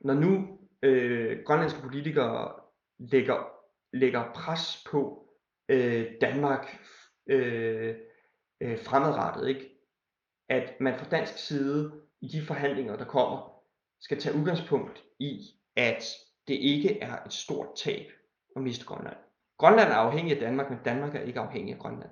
når nu øh, grønlandske politikere lægger, lægger pres på øh, Danmark øh, øh, fremadrettet, ikke? at man fra dansk side i de forhandlinger, der kommer, skal tage udgangspunkt i, at det ikke er et stort tab at miste Grønland. Grønland er afhængig af Danmark, men Danmark er ikke afhængig af Grønland.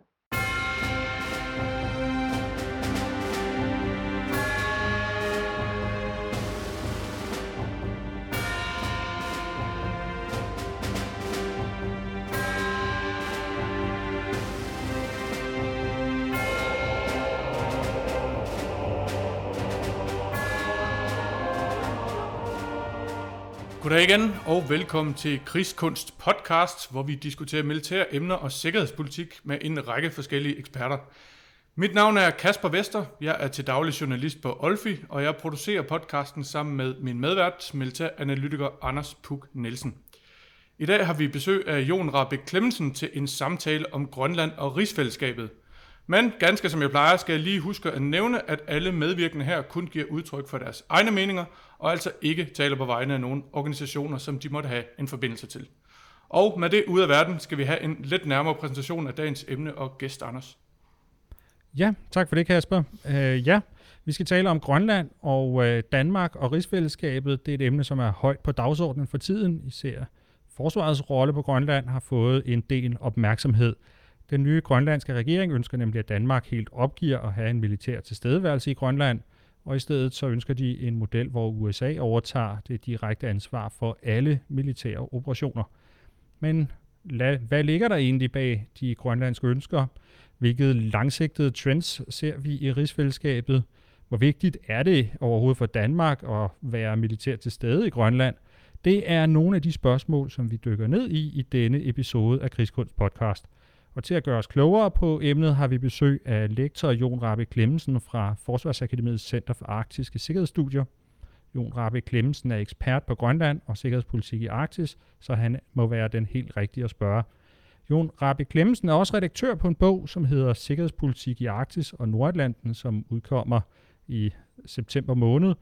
Goddag igen, og velkommen til Krigskunst podcast, hvor vi diskuterer militære emner og sikkerhedspolitik med en række forskellige eksperter. Mit navn er Kasper Vester, jeg er til daglig journalist på Olfi, og jeg producerer podcasten sammen med min medvært, militæranalytiker Anders Puk Nielsen. I dag har vi besøg af Jon Rabeck Klemmensen til en samtale om Grønland og rigsfællesskabet – men ganske som jeg plejer, skal jeg lige huske at nævne, at alle medvirkende her kun giver udtryk for deres egne meninger, og altså ikke taler på vegne af nogen organisationer, som de måtte have en forbindelse til. Og med det ud af verden, skal vi have en lidt nærmere præsentation af dagens emne og gæst, Anders. Ja, tak for det, Kasper. Øh, ja, vi skal tale om Grønland og øh, Danmark og rigsfællesskabet. Det er et emne, som er højt på dagsordenen for tiden. Især forsvarets rolle på Grønland har fået en del opmærksomhed. Den nye grønlandske regering ønsker nemlig, at Danmark helt opgiver at have en militær tilstedeværelse i Grønland, og i stedet så ønsker de en model, hvor USA overtager det direkte ansvar for alle militære operationer. Men hvad ligger der egentlig bag de grønlandske ønsker? Hvilke langsigtede trends ser vi i rigsfællesskabet? Hvor vigtigt er det overhovedet for Danmark at være militært til stede i Grønland? Det er nogle af de spørgsmål, som vi dykker ned i i denne episode af Krigskunst podcast. Og til at gøre os klogere på emnet har vi besøg af lektor Jon Rabe Klemmensen fra Forsvarsakademiets Center for Arktiske Sikkerhedsstudier. Jon Rabe Klemmensen er ekspert på Grønland og sikkerhedspolitik i Arktis, så han må være den helt rigtige at spørge. Jon Rabe Klemmensen er også redaktør på en bog, som hedder Sikkerhedspolitik i Arktis og Nordatlanten, som udkommer i september måned.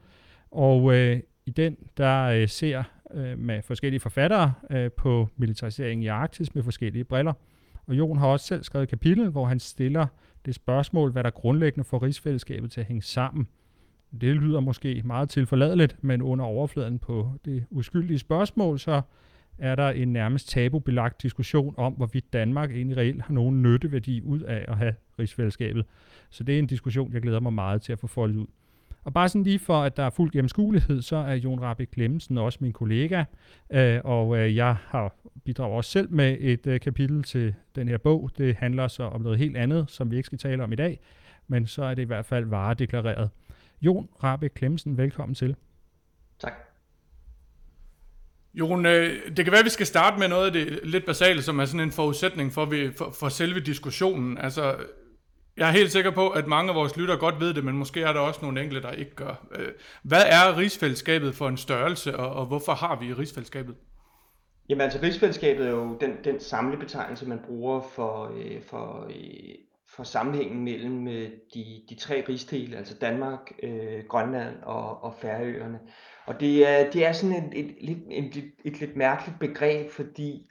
Og øh, i den, der øh, ser øh, med forskellige forfattere øh, på militariseringen i Arktis med forskellige briller – og Jon har også selv skrevet et kapitel, hvor han stiller det spørgsmål, hvad der grundlæggende får rigsfællesskabet til at hænge sammen. Det lyder måske meget tilforladeligt, men under overfladen på det uskyldige spørgsmål, så er der en nærmest tabubelagt diskussion om, hvorvidt Danmark egentlig reelt har nogen nytteværdi ud af at have rigsfællesskabet. Så det er en diskussion, jeg glæder mig meget til at få foldet ud. Og bare sådan lige for, at der er fuld gennemskuelighed, så er Jon Rabeck Klemmensen også min kollega, øh, og øh, jeg har bidraget også selv med et øh, kapitel til den her bog. Det handler så om noget helt andet, som vi ikke skal tale om i dag, men så er det i hvert fald varedeklareret. Jon Rabeck Klemmensen, velkommen til. Tak. Jon, det kan være, at vi skal starte med noget af det lidt basale, som er sådan en forudsætning for, for, for selve diskussionen. Altså, jeg er helt sikker på, at mange af vores lytter godt ved det, men måske er der også nogle enkelte, der ikke gør. Øh, hvad er rigsfællesskabet for en størrelse, og, og hvorfor har vi rigsfællesskabet? Jamen altså, rigsfællesskabet er jo den, den samlebetegnelse, man bruger for, øh, for, øh, for sammenhængen mellem øh, de, de tre rigsdele, altså Danmark, øh, Grønland og, og Færøerne. Og det er, det er sådan et, et, et, et, et, et lidt mærkeligt begreb, fordi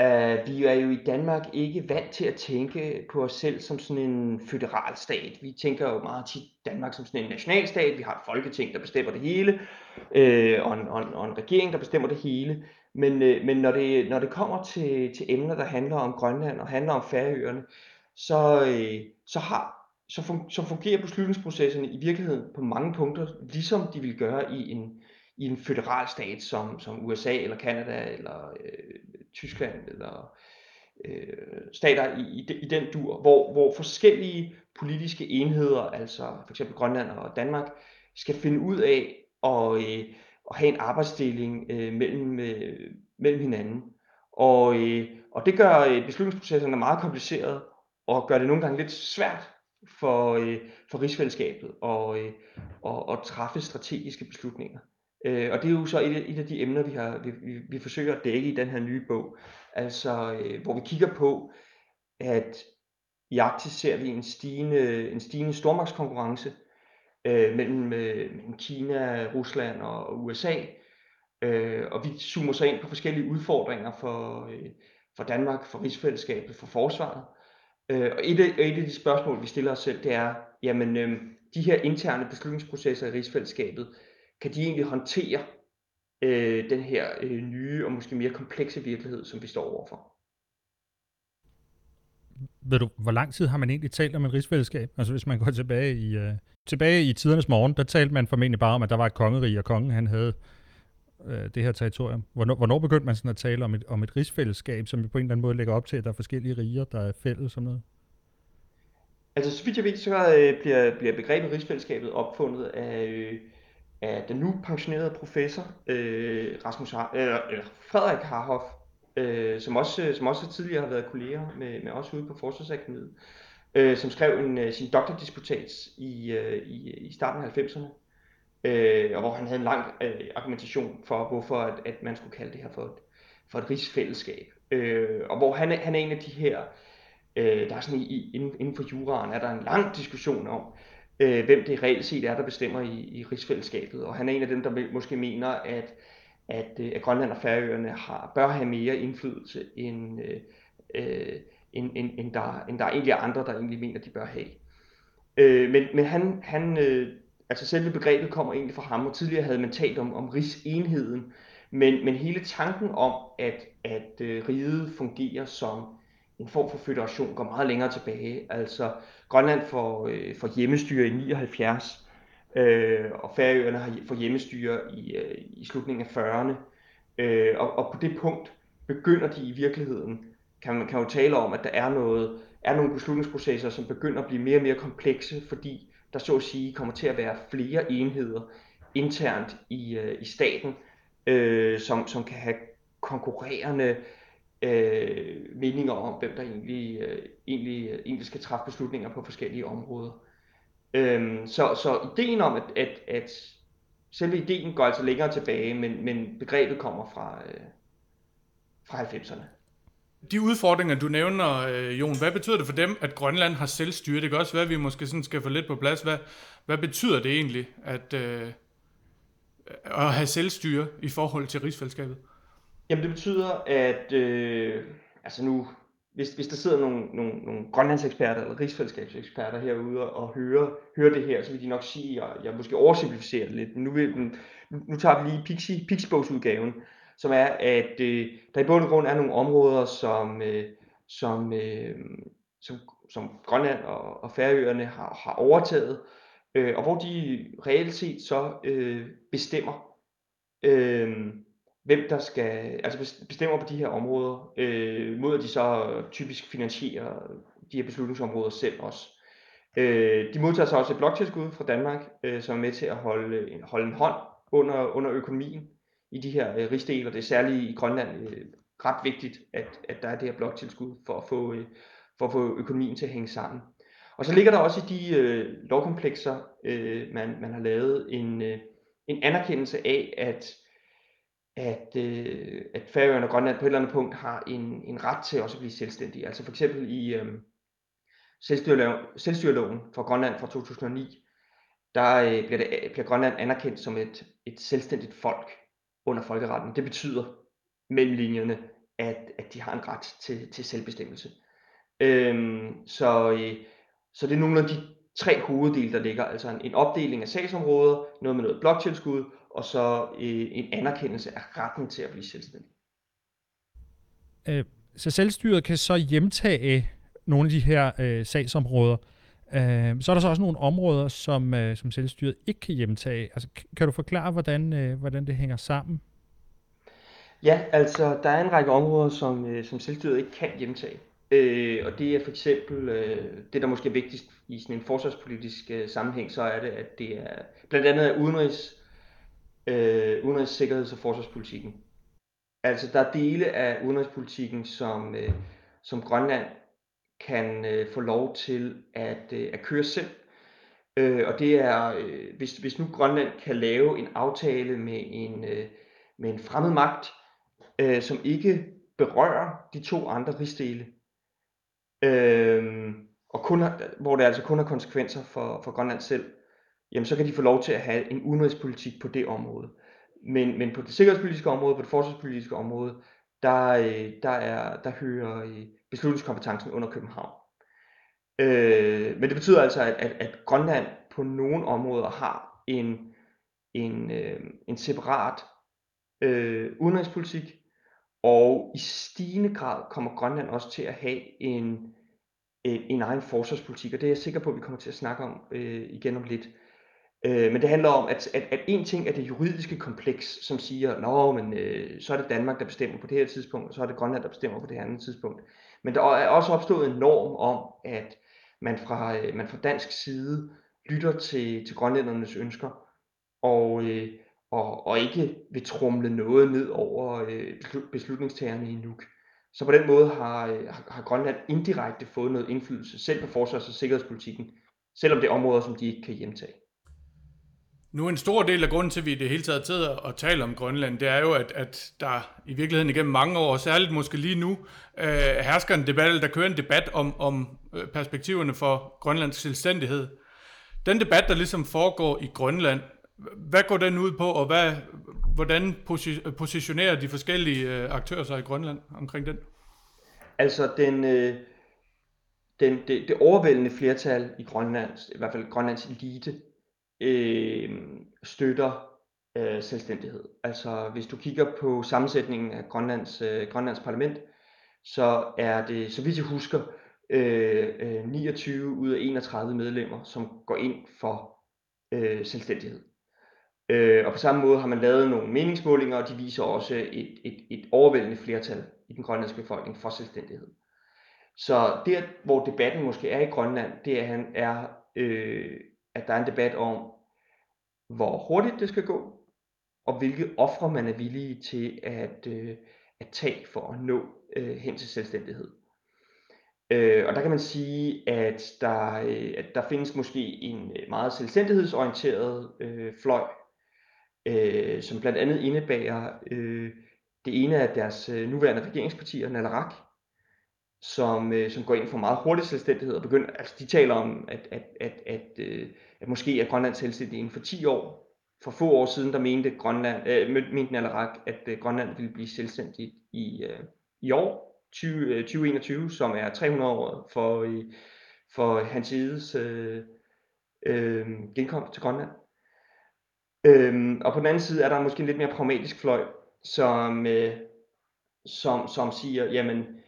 Uh, vi er jo i Danmark ikke vant til at tænke på os selv som sådan en føderal stat. Vi tænker jo meget tit Danmark som sådan en nationalstat. Vi har et folketing, der bestemmer det hele, uh, og, en, og, en, og en regering, der bestemmer det hele. Men, øh, men når, det, når det kommer til, til emner, der handler om Grønland og handler om Færøerne, så, øh, så, har, så, fun, så fungerer beslutningsprocesserne i virkeligheden på mange punkter, ligesom de vil gøre i en, i en føderal stat som, som USA eller Kanada eller øh, Tyskland eller øh, stater i, i, i den dur, hvor, hvor forskellige politiske enheder, altså for eksempel Grønland og Danmark, skal finde ud af at, øh, at have en arbejdsdeling øh, mellem, øh, mellem hinanden. Og, øh, og det gør øh, beslutningsprocesserne meget kompliceret og gør det nogle gange lidt svært for, øh, for rigsfællesskabet at, øh, at, og træffe strategiske beslutninger. Øh, og det er jo så et, et af de emner, vi, har, vi, vi, vi forsøger at dække i den her nye bog. Altså, øh, hvor vi kigger på, at i Arktis ser vi en stigende, en stigende stormagtskonkurrence øh, mellem, øh, mellem Kina, Rusland og, og USA. Øh, og vi zoomer så ind på forskellige udfordringer for, øh, for Danmark, for rigsfællesskabet, for forsvaret. Øh, og et af, et af de spørgsmål, vi stiller os selv, det er, jamen øh, de her interne beslutningsprocesser i rigsfællesskabet, kan de egentlig håndtere øh, den her øh, nye og måske mere komplekse virkelighed, som vi står overfor? Ved du, hvor lang tid har man egentlig talt om et rigsfællesskab? Altså hvis man går tilbage i, øh, tilbage i tidernes morgen, der talte man formentlig bare om, at der var et kongerige, og kongen han havde øh, det her territorium. Hvornår, hvornår begyndte man sådan at tale om et, om et rigsfællesskab, som på en eller anden måde lægger op til, at der er forskellige riger, der er fælles som noget? Altså, så vidt jeg ved, så øh, bliver, bliver begrebet rigsfællesskabet opfundet af, øh, af den nu pensionerede professor øh, Rasmus Har, øh, Frederik Harhoff, øh, som, også, øh, som også tidligere har været kolleger med, med os ude på Forsvarsakademiet, øh, som skrev en, øh, sin doktordisputats i, øh, i, i starten af 90'erne, øh, og hvor han havde en lang øh, argumentation for, hvorfor at, at man skulle kalde det her for et, for et rigsfællesskab. Øh, og hvor han, han er en af de her, øh, der er sådan i, inden, inden for juraen, er der en lang diskussion om, øh, hvem det reelt set er, der bestemmer i, i rigsfællesskabet. Og han er en af dem, der måske mener, at at, øh, at Grønland og Færøerne har, bør have mere indflydelse, end, øh, øh, end, end, end, der, end der egentlig er andre, der egentlig mener, de bør have. Øh, men men han, han øh, altså selve begrebet kommer egentlig fra ham, og tidligere havde man talt om, om rigsenheden, men, men hele tanken om, at, at øh, riget fungerer som en form for federation, går meget længere tilbage. Altså Grønland får, øh, får hjemmestyre i 79, øh, og Færøerne har fået hjemmestyre i, øh, i slutningen af 40'erne. Øh, og, og på det punkt begynder de i virkeligheden, kan man kan jo tale om, at der er, noget, er nogle beslutningsprocesser, som begynder at blive mere og mere komplekse, fordi der så at sige kommer til at være flere enheder internt i, øh, i staten, øh, som, som kan have konkurrerende øh, meninger om, hvem der egentlig, øh, egentlig, øh, egentlig skal træffe beslutninger på forskellige områder. Øhm, så, så ideen om, at, at, at selve ideen går altså længere tilbage, men, men begrebet kommer fra, øh, fra 90'erne. De udfordringer, du nævner, øh, Jon, hvad betyder det for dem, at Grønland har selvstyre? Det kan også være, at vi måske sådan skal få lidt på plads. Hvad, hvad betyder det egentlig, at, øh, at have selvstyre i forhold til rigsfællesskabet? Jamen det betyder, at øh, altså nu, hvis, hvis der sidder nogle, nogle, nogle grønlandseksperter eller rigsfællesskabseksperter herude og hører, hører det her, så vil de nok sige, at jeg måske oversimplificerer det lidt, men nu, vil, nu, nu tager vi lige Pixie, Pixiebogsudgaven, som er, at øh, der i bund og grund er nogle områder, som, øh, som, øh, som, som Grønland og, og Færøerne har, har overtaget, øh, og hvor de reelt set så øh, bestemmer, øh, hvem der skal, altså bestemmer på de her områder, øh, mod at de så typisk finansierer de her beslutningsområder selv også. Øh, de modtager så også et bloktilskud fra Danmark, øh, som er med til at holde, holde en hånd under, under økonomien i de her øh, rigsdele, og det er særligt i Grønland øh, ret vigtigt, at, at der er det her bloktilskud for at få, øh, for at få økonomien til at hænge sammen. Og så ligger der også i de øh, lovkomplekser, øh, man, man har lavet, en, øh, en anerkendelse af, at at, øh, at Færøerne og Grønland på et eller andet punkt har en, en ret til også at blive selvstændige. Altså for eksempel i øh, selvstyreloven, selvstyreloven for Grønland fra 2009, der øh, bliver, det, bliver Grønland anerkendt som et, et selvstændigt folk under folkeretten. Det betyder mellem linjerne, at, at de har en ret til, til selvbestemmelse. Øhm, så, øh, så det er nogle af de tre hoveddele, der ligger. Altså en, en opdeling af sagsområder, noget med noget bloktilskud, og så øh, en anerkendelse af retten til at blive selvstændig. Øh, så selvstyret kan så hjemtage nogle af de her øh, sagsområder. Øh, så er der så også nogle områder, som, øh, som selvstyret ikke kan hjemtage. Altså, kan du forklare, hvordan, øh, hvordan det hænger sammen? Ja, altså der er en række områder, som, øh, som selvstyret ikke kan hjemtage. Øh, og det er for eksempel, øh, det der måske er vigtigst i sådan en forsvarspolitisk øh, sammenhæng, så er det, at det er blandt andet udenrigs, øh, udenrigs-, sikkerheds- og forsvarspolitikken. Altså der er dele af udenrigspolitikken, som, øh, som Grønland kan øh, få lov til at, øh, at køre selv. Øh, og det er, øh, hvis, hvis nu Grønland kan lave en aftale med en, øh, med en fremmed magt, øh, som ikke berører de to andre rigsdele, øh, og kun har, hvor det altså kun har konsekvenser for, for Grønland selv, jamen så kan de få lov til at have en udenrigspolitik på det område. men, men på det sikkerhedspolitiske område, på det forsvarspolitiske område, der, øh, der, er, der hører øh, beslutningskompetencen under København. Øh, men det betyder altså, at, at, at Grønland på nogle områder har en, en, øh, en separat øh, udenrigspolitik, og i stigende grad kommer Grønland også til at have en, en, en egen forsvarspolitik, og det er jeg sikker på, at vi kommer til at snakke om øh, igen om lidt. Øh, men det handler om, at, at, at en ting er det juridiske kompleks, som siger, nå, men øh, så er det Danmark, der bestemmer på det her tidspunkt, og så er det Grønland, der bestemmer på det her andet tidspunkt. Men der er også opstået en norm om, at man fra, øh, man fra dansk side lytter til, til grønlændernes ønsker, og, øh, og, og ikke vil trumle noget ned over øh, beslutningstagerne i Nuuk. Så på den måde har, øh, har, har Grønland indirekte fået noget indflydelse, selv på forsvars- og sikkerhedspolitikken, selvom det er områder, som de ikke kan hjemtage. Nu en stor del af grunden til, at vi i det hele taget sidder og taler om Grønland, det er jo, at, at der i virkeligheden igennem mange år, særligt måske lige nu, øh, hersker en debat, eller der kører en debat om, om øh, perspektiverne for Grønlands selvstændighed. Den debat, der ligesom foregår i Grønland, hvad går den ud på, og hvad, hvordan positionerer de forskellige øh, aktører sig i Grønland omkring den? Altså den, øh, den, det, det overvældende flertal i Grønlands, i hvert fald Grønlands elite, øh, støtter øh, selvstændighed. Altså hvis du kigger på sammensætningen af Grønlands, øh, Grønlands parlament, så er det, så vidt jeg husker, øh, øh 29 ud af 31 medlemmer, som går ind for øh, selvstændighed. Øh, og på samme måde har man lavet nogle meningsmålinger, og de viser også et, et, et overvældende flertal i den grønlandske befolkning for selvstændighed. Så der, hvor debatten måske er i Grønland, det er, han er øh, at der er en debat om, hvor hurtigt det skal gå, og hvilke ofre man er villig til at, øh, at tage for at nå øh, hen til selvstændighed. Øh, og der kan man sige, at der, øh, at der findes måske en øh, meget selvstændighedsorienteret øh, fløj, øh, som blandt andet indebærer øh, det ene af deres øh, nuværende regeringspartier, Nalarak, som, øh, som går ind for meget hurtig selvstændighed og begynder, altså de taler om, at, at, at, at, øh, at måske er Grønland selvstændig inden for 10 år. For få år siden, der mente Grønland, øh, mente Nalarak, at øh, Grønland ville blive selvstændigt i, øh, i år, 20, øh, 2021, som er 300 år for, øh, for hans ides øh, øh, genkomst til Grønland. Øh, og på den anden side er der måske en lidt mere pragmatisk fløj, som, øh, som, som siger, jamen,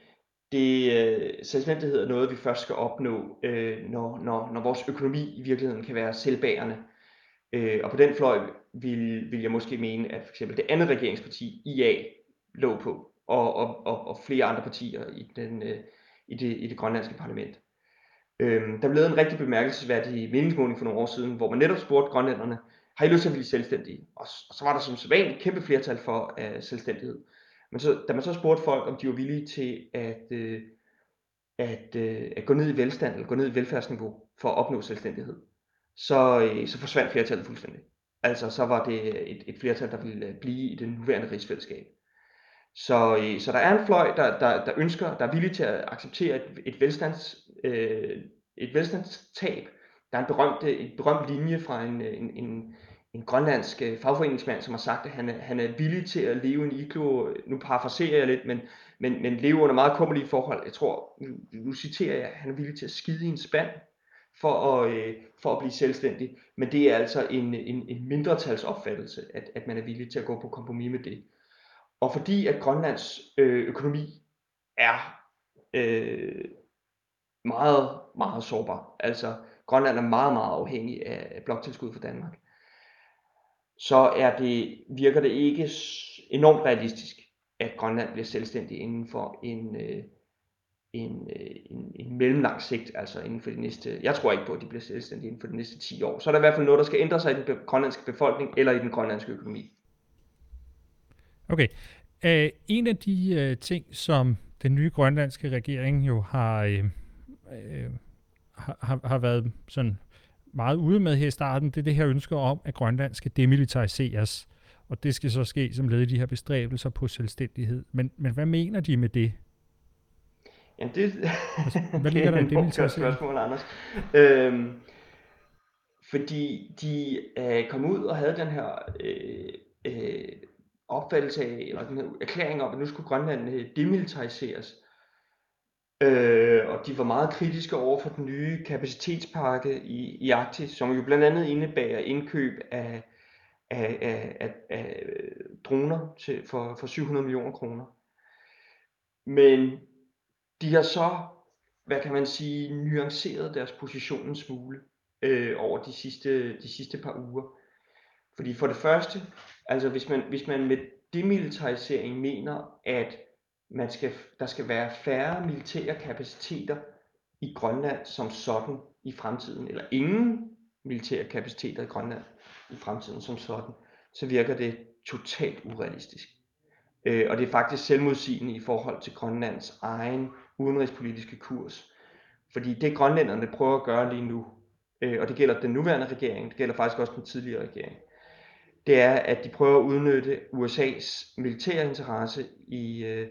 det øh, selvstændighed er noget, vi først skal opnå, øh, når, når, når vores økonomi i virkeligheden kan være selvbærende. Øh, og på den fløj vil, vil jeg måske mene, at for eksempel det andet regeringsparti, IA, lå på, og, og, og, og flere andre partier i, den, øh, i, det, i det grønlandske parlament. Øh, der blev lavet en rigtig bemærkelsesværdig meningsmåling for nogle år siden, hvor man netop spurgte grønlænderne, har I lyst til at blive selvstændige? Og, og så var der som sædvanligt kæmpe flertal for øh, selvstændighed. Men så, da man så spurgte folk, om de var villige til at, øh, at, øh, at gå ned i velstand, eller gå ned i velfærdsniveau for at opnå selvstændighed, så, øh, så forsvandt flertallet fuldstændig. Altså så var det et, et flertal, der ville øh, blive i det nuværende rigsfællesskab. Så, øh, så der er en fløj, der, der, der ønsker, der er villig til at acceptere et, et, velstands, øh, et velstandstab. Der er en berømt, en berømt linje fra en, øh, en, en, en grønlandsk øh, fagforeningsmand, som har sagt, at han er, han er villig til at leve i en iglo, nu parafraserer jeg lidt, men, men, men leve under meget kummerlige forhold. Jeg tror, nu, nu citerer jeg, at han er villig til at skide i en spand for at, øh, for at blive selvstændig. Men det er altså en, en, en mindretalsopfattelse, at, at man er villig til at gå på kompromis med det. Og fordi at Grønlands øh, økonomi er øh, meget, meget sårbar, altså Grønland er meget, meget afhængig af bloktilskud fra Danmark, så er det, virker det ikke enormt realistisk, at Grønland bliver selvstændig inden for en, øh, en, øh, en, en mellemlang sigt, altså inden for de næste, jeg tror ikke på, at de bliver selvstændige inden for de næste 10 år. Så er der i hvert fald noget, der skal ændre sig i den grønlandske befolkning eller i den grønlandske økonomi. Okay. Uh, en af de uh, ting, som den nye grønlandske regering jo har, uh, uh, har, har været sådan meget ude med her i starten, det er det her ønske om, at Grønland skal demilitariseres. Og det skal så ske som led i de her bestræbelser på selvstændighed. Men, men hvad mener de med det? Jamen det, hvad ligger der i det spørgsmål, Anders. Øhm, fordi de øh, kom ud og havde den her øh, øh, opfattelse af, eller den her erklæring om, at nu skulle Grønland øh, demilitariseres. Øh, og de var meget kritiske over for den nye kapacitetspakke i, i Arktis, som jo blandt andet indebærer indkøb af, af, af, af, af droner til, for, for 700 millioner kroner. Men de har så, hvad kan man sige, nuanceret deres position en smule øh, over de sidste, de sidste par uger. Fordi for det første, altså hvis man, hvis man med demilitarisering mener, at man skal, der skal være færre militære kapaciteter i Grønland som sådan i fremtiden, eller ingen militære kapaciteter i Grønland i fremtiden som sådan, så virker det totalt urealistisk. Øh, og det er faktisk selvmodsigende i forhold til Grønlands egen udenrigspolitiske kurs. Fordi det grønlænderne prøver at gøre lige nu, øh, og det gælder den nuværende regering, det gælder faktisk også den tidligere regering, det er, at de prøver at udnytte USA's militære interesse i, øh,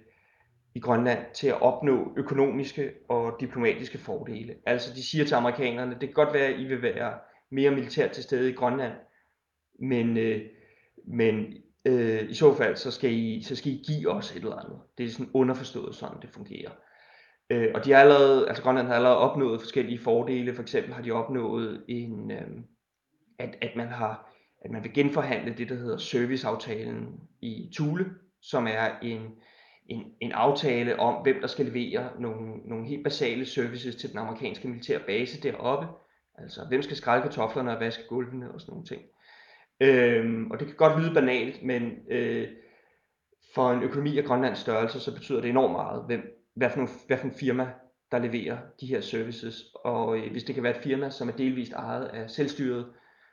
i Grønland til at opnå økonomiske og diplomatiske fordele. Altså de siger til amerikanerne, det kan godt være, at I vil være mere militært til stede i Grønland, men, øh, men øh, i så fald, så skal, I, så skal I give os et eller andet. Det er sådan underforstået, sådan det fungerer. Øh, og de har allerede, altså Grønland har allerede opnået forskellige fordele. For eksempel har de opnået en, øh, at, at man har at man vil genforhandle det, der hedder serviceaftalen i Thule, som er en, en, en aftale om, hvem der skal levere nogle, nogle helt basale services til den amerikanske militære base deroppe. Altså, hvem skal skrælle kartoflerne og vaske gulvene og sådan nogle ting. Øhm, og det kan godt lyde banalt, men øh, for en økonomi af Grønlands størrelse, så betyder det enormt meget, hvem, hvad, for nogle, hvad for en firma, der leverer de her services. Og øh, hvis det kan være et firma, som er delvist ejet af selvstyret,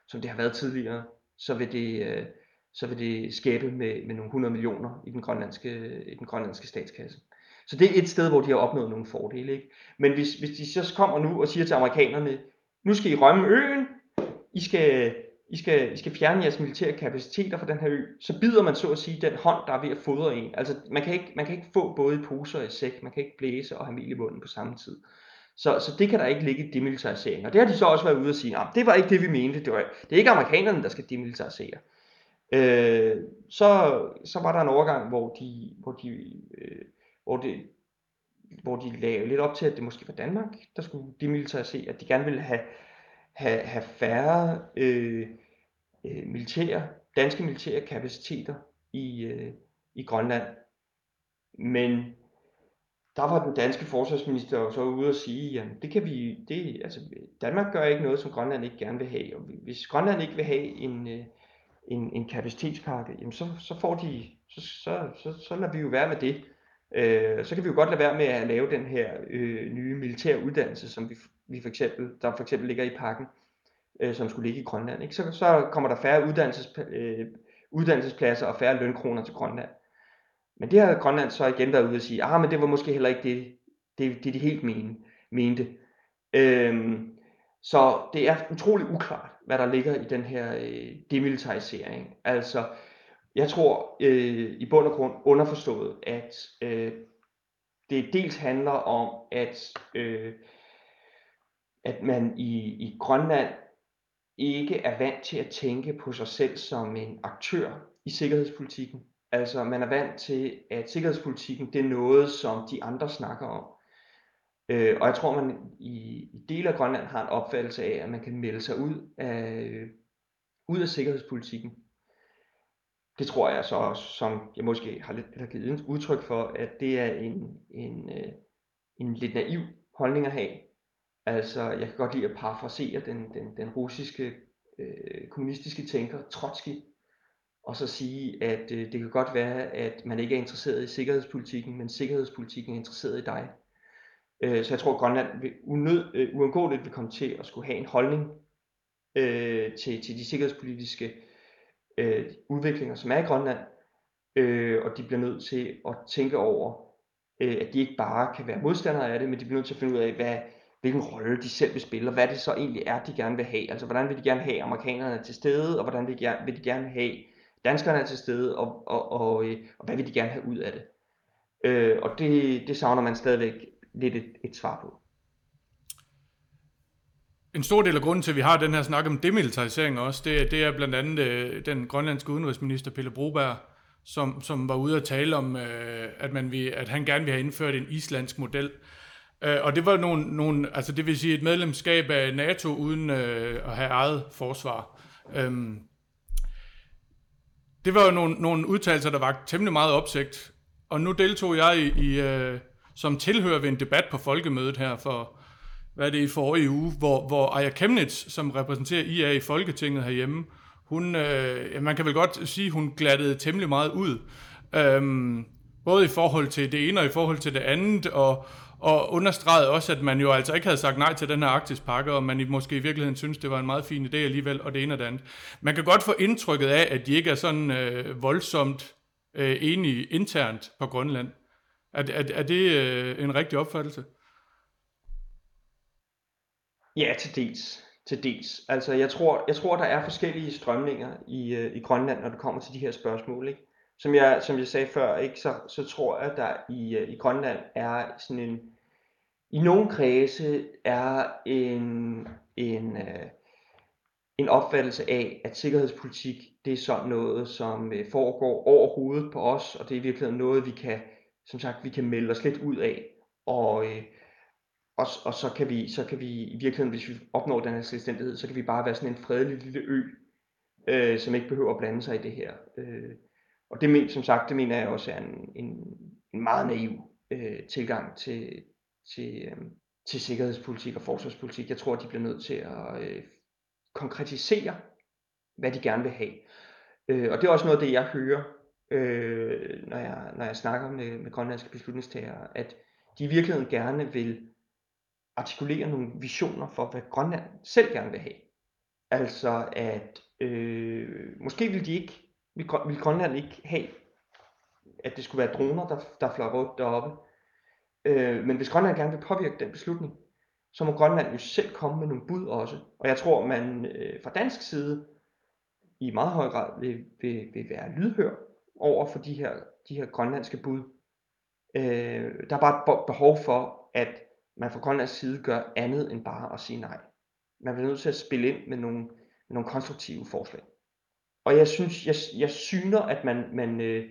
som det har været tidligere, så vil det, øh, så vil det skabe med, med nogle 100 millioner i den grønlandske, i den grønlandske statskasse. Så det er et sted, hvor de har opnået nogle fordele. Ikke? Men hvis, hvis de så kommer nu og siger til amerikanerne, nu skal I rømme øen, I skal, I skal, I skal fjerne jeres militære kapaciteter fra den her ø, så bider man så at sige den hånd, der er ved at fodre en. Altså man kan ikke, man kan ikke få både i poser og i sæk, man kan ikke blæse og have mel i munden på samme tid. Så, så det kan der ikke ligge i demilitarisering. Og det har de så også været ude og sige, det var ikke det, vi mente. Det, var, det er ikke amerikanerne, der skal demilitarisere. Øh, så, så var der en overgang, hvor de, hvor de, øh, hvor de, hvor de lagde lidt op til, at det måske var Danmark, der skulle demilitarisere, at de gerne ville have, have, have færre øh, øh militære, danske militære kapaciteter i, øh, i Grønland. Men der var den danske forsvarsminister jo så ude og sige, at det kan vi, det, altså Danmark gør ikke noget, som Grønland ikke gerne vil have. Og hvis Grønland ikke vil have en, øh, en, en kapacitetspakke, jamen så, så får de, så, så, så, så lader vi jo være med det. Øh, så kan vi jo godt lade være med at lave den her øh, nye militære uddannelse, som vi, vi for eksempel, der for eksempel ligger i pakken, øh, som skulle ligge i Grønland. Ikke? Så, så kommer der færre uddannelses, øh, uddannelsespladser og færre lønkroner til Grønland. Men det har Grønland så igen været ude og sige, ah, men det var måske heller ikke det, det, det de helt mene, mente. Øhm, så det er utrolig uklart, hvad der ligger i den her øh, demilitarisering. Altså, jeg tror øh, i bund og grund underforstået, at øh, det dels handler om, at, øh, at man i, i Grønland ikke er vant til at tænke på sig selv som en aktør i sikkerhedspolitikken. Altså, man er vant til, at sikkerhedspolitikken, det er noget, som de andre snakker om. Øh, og jeg tror, man i, i dele af Grønland har en opfattelse af, at man kan melde sig ud af, øh, ud af sikkerhedspolitikken. Det tror jeg så også, som jeg måske har lidt har givet udtryk for, at det er en, en, øh, en lidt naiv holdning at have. Altså, jeg kan godt lide at parafrasere den, den, den russiske øh, kommunistiske tænker Trotsky, og så sige, at øh, det kan godt være, at man ikke er interesseret i sikkerhedspolitikken, men sikkerhedspolitikken er interesseret i dig. Øh, så jeg tror, at Grønland vil unød, øh, uundgåeligt vil komme til at skulle have en holdning øh, til, til de sikkerhedspolitiske øh, udviklinger, som er i Grønland, øh, og de bliver nødt til at tænke over, øh, at de ikke bare kan være modstandere af det, men de bliver nødt til at finde ud af, hvad, hvilken rolle de selv vil spille, og hvad det så egentlig er, de gerne vil have. Altså, hvordan vil de gerne have amerikanerne til stede, og hvordan vil de gerne, vil de gerne have danskerne er til stede, og, og, og, og, og hvad vil de gerne have ud af det. Øh, og det, det savner man stadigvæk lidt et, et svar på. En stor del af grunden til, at vi har den her snak om demilitarisering også, det, det er blandt andet øh, den grønlandske udenrigsminister Pelle Broberg, som, som var ude at tale om, øh, at, man vil, at han gerne vil have indført en islandsk model. Øh, og det var nogle, nogle, altså det vil sige et medlemskab af NATO uden øh, at have eget forsvar. Øh, det var jo nogle, nogle udtalelser, der var temmelig meget opsigt. Og nu deltog jeg i, i øh, som tilhører ved en debat på folkemødet her for, hvad er det i forrige uge, hvor, hvor Aya Kemnitz, som repræsenterer IA i Folketinget herhjemme, hun, øh, man kan vel godt sige, hun glattede temmelig meget ud. Øhm, både i forhold til det ene og i forhold til det andet, og, og understregede også, at man jo altså ikke havde sagt nej til den her Arktis-pakke, og man måske i virkeligheden synes, det var en meget fin idé alligevel, og det ene og det andet. Man kan godt få indtrykket af, at de ikke er sådan øh, voldsomt øh, enige internt på Grønland. Er, er, er det øh, en rigtig opfattelse? Ja, til dels. Til dels. Altså, jeg tror, jeg tror der er forskellige strømninger i, øh, i Grønland, når det kommer til de her spørgsmål. Ikke? Som, jeg, som jeg sagde før, ikke, så, så tror jeg, at der i, øh, i Grønland er sådan en... I nogle kredse er en, en, øh, en opfattelse af, at sikkerhedspolitik det er sådan noget, som øh, foregår over hovedet på os, og det er i virkeligheden noget, vi kan, som sagt, vi kan melde os lidt ud af. Og, øh, og, og så, kan vi, så kan vi i virkeligheden, hvis vi opnår den her selvstændighed, så kan vi bare være sådan en fredelig lille ø, øh, som ikke behøver at blande sig i det her. Øh, og det men, som sagt, det mener jeg også er en, en, en meget naiv øh, tilgang til, til, øh, til sikkerhedspolitik og forsvarspolitik. Jeg tror, de bliver nødt til at øh, konkretisere, hvad de gerne vil have. Øh, og det er også noget af det, jeg hører, øh, når, jeg, når jeg snakker med, med grønlandske beslutningstagere, at de i virkeligheden gerne vil artikulere nogle visioner for, hvad Grønland selv gerne vil have. Altså at øh, måske vil de ikke, vil, vil Grønland ikke have, at det skulle være droner, der, der flår rundt deroppe. Øh, men hvis Grønland gerne vil påvirke den beslutning, så må Grønland jo selv komme med nogle bud også. Og jeg tror, man øh, fra dansk side i meget høj grad vil, vil, vil være lydhør over for de her, de her grønlandske bud. Øh, der er bare et behov for, at man fra Grønlands side gør andet end bare at sige nej. Man bliver nødt til at spille ind med nogle, med nogle konstruktive forslag. Og jeg synes, jeg, jeg syner, at man, man, øh,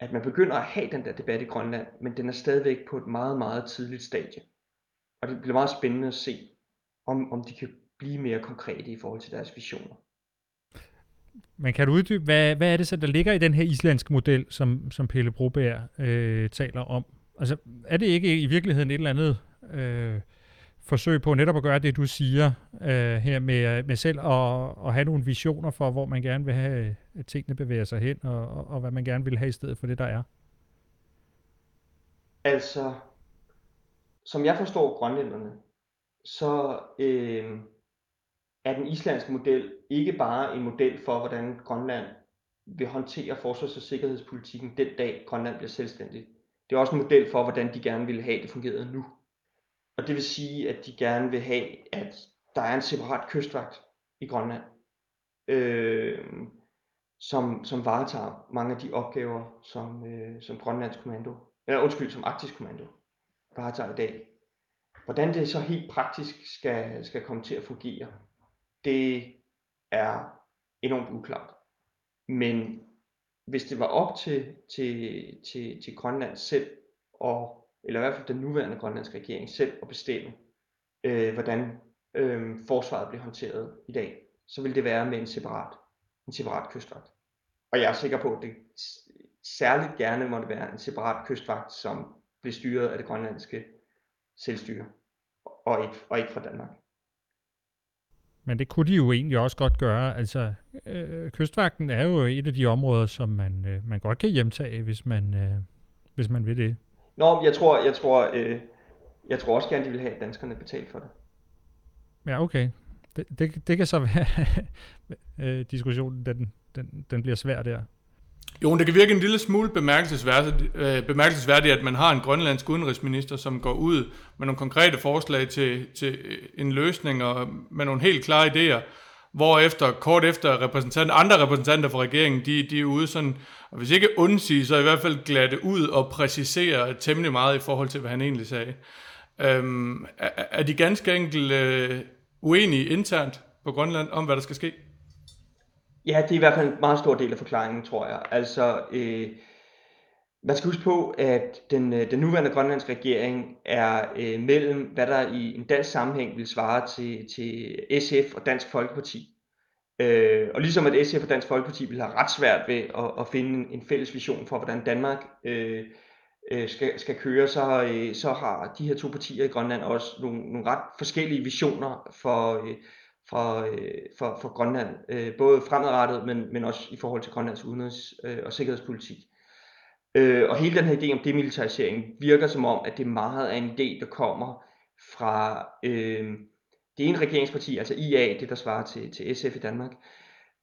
at man begynder at have den der debat i Grønland, men den er stadigvæk på et meget, meget tidligt stadie. Og det bliver meget spændende at se, om, om de kan blive mere konkrete i forhold til deres visioner. Men kan du uddybe, hvad, hvad er det så, der ligger i den her islandske model, som, som Pelle Broberg øh, taler om? Altså, er det ikke i virkeligheden et eller andet øh, forsøg på netop at gøre det, du siger øh, her med, med selv at, at have nogle visioner for, hvor man gerne vil have, at tingene bevæger sig hen, og, og, og hvad man gerne vil have i stedet for det, der er? Altså, som jeg forstår grønlænderne, så øh, er den islandske model ikke bare en model for, hvordan Grønland vil håndtere forsvars- og sikkerhedspolitikken den dag Grønland bliver selvstændigt. Det er også en model for, hvordan de gerne vil have det fungeret nu. Og det vil sige, at de gerne vil have, at der er en separat kystvagt i Grønland, øh, som, som varetager mange af de opgaver, som, øh, som Grønlands kommando, eller undskyld, som Arktisk kommando varetager i dag. Hvordan det så helt praktisk skal, skal komme til at fungere, det er enormt uklart. Men hvis det var op til, til, til, til Grønland selv, og, eller i hvert fald den nuværende grønlandske regering selv at bestemme, øh, hvordan øh, forsvaret bliver håndteret i dag, så ville det være med en separat, en separat kystvagt. Og jeg er sikker på, at det særligt gerne må det være en separat kystvagt, som blev styret af det grønlandske selvstyre, og ikke, og ikke fra Danmark. Men det kunne de jo egentlig også godt gøre. Altså, øh, kystvagten er jo et af de områder, som man, øh, man godt kan hjemtage, hvis man, øh, hvis man vil det. Nå, jeg tror, jeg tror, øh, jeg tror også gerne, de vil have, at danskerne betalt for det. Ja, okay. Det, det, det kan så være, øh, diskussionen, den, den, den bliver svær der. Jo, det kan virke en lille smule bemærkelsesværdigt, øh, bemærkelsesværdigt, at man har en grønlandsk udenrigsminister, som går ud med nogle konkrete forslag til, til en løsning og med nogle helt klare idéer, hvor efter, kort efter repræsentanter, andre repræsentanter fra regeringen, de, de er ude sådan, og hvis ikke undsige, så i hvert fald glatte ud og præcisere temmelig meget i forhold til, hvad han egentlig sagde. Øhm, er, er de ganske enkelt øh, uenige internt på Grønland om, hvad der skal ske? Ja, det er i hvert fald en meget stor del af forklaringen, tror jeg. Altså, øh, man skal huske på, at den, øh, den nuværende grønlandske regering er øh, mellem, hvad der i en dansk sammenhæng vil svare til, til SF og Dansk Folkeparti. Øh, og ligesom at SF og Dansk Folkeparti vil have ret svært ved at, at finde en fælles vision for, hvordan Danmark øh, øh, skal, skal køre, så, øh, så har de her to partier i Grønland også nogle, nogle ret forskellige visioner for, øh, for, øh, for, for Grønland, øh, både fremadrettet, men, men også i forhold til Grønlands udenrigs- øh, og sikkerhedspolitik. Øh, og hele den her idé om demilitarisering virker som om, at det meget er en idé, der kommer fra øh, det ene regeringsparti, altså IA, det der svarer til, til SF i Danmark,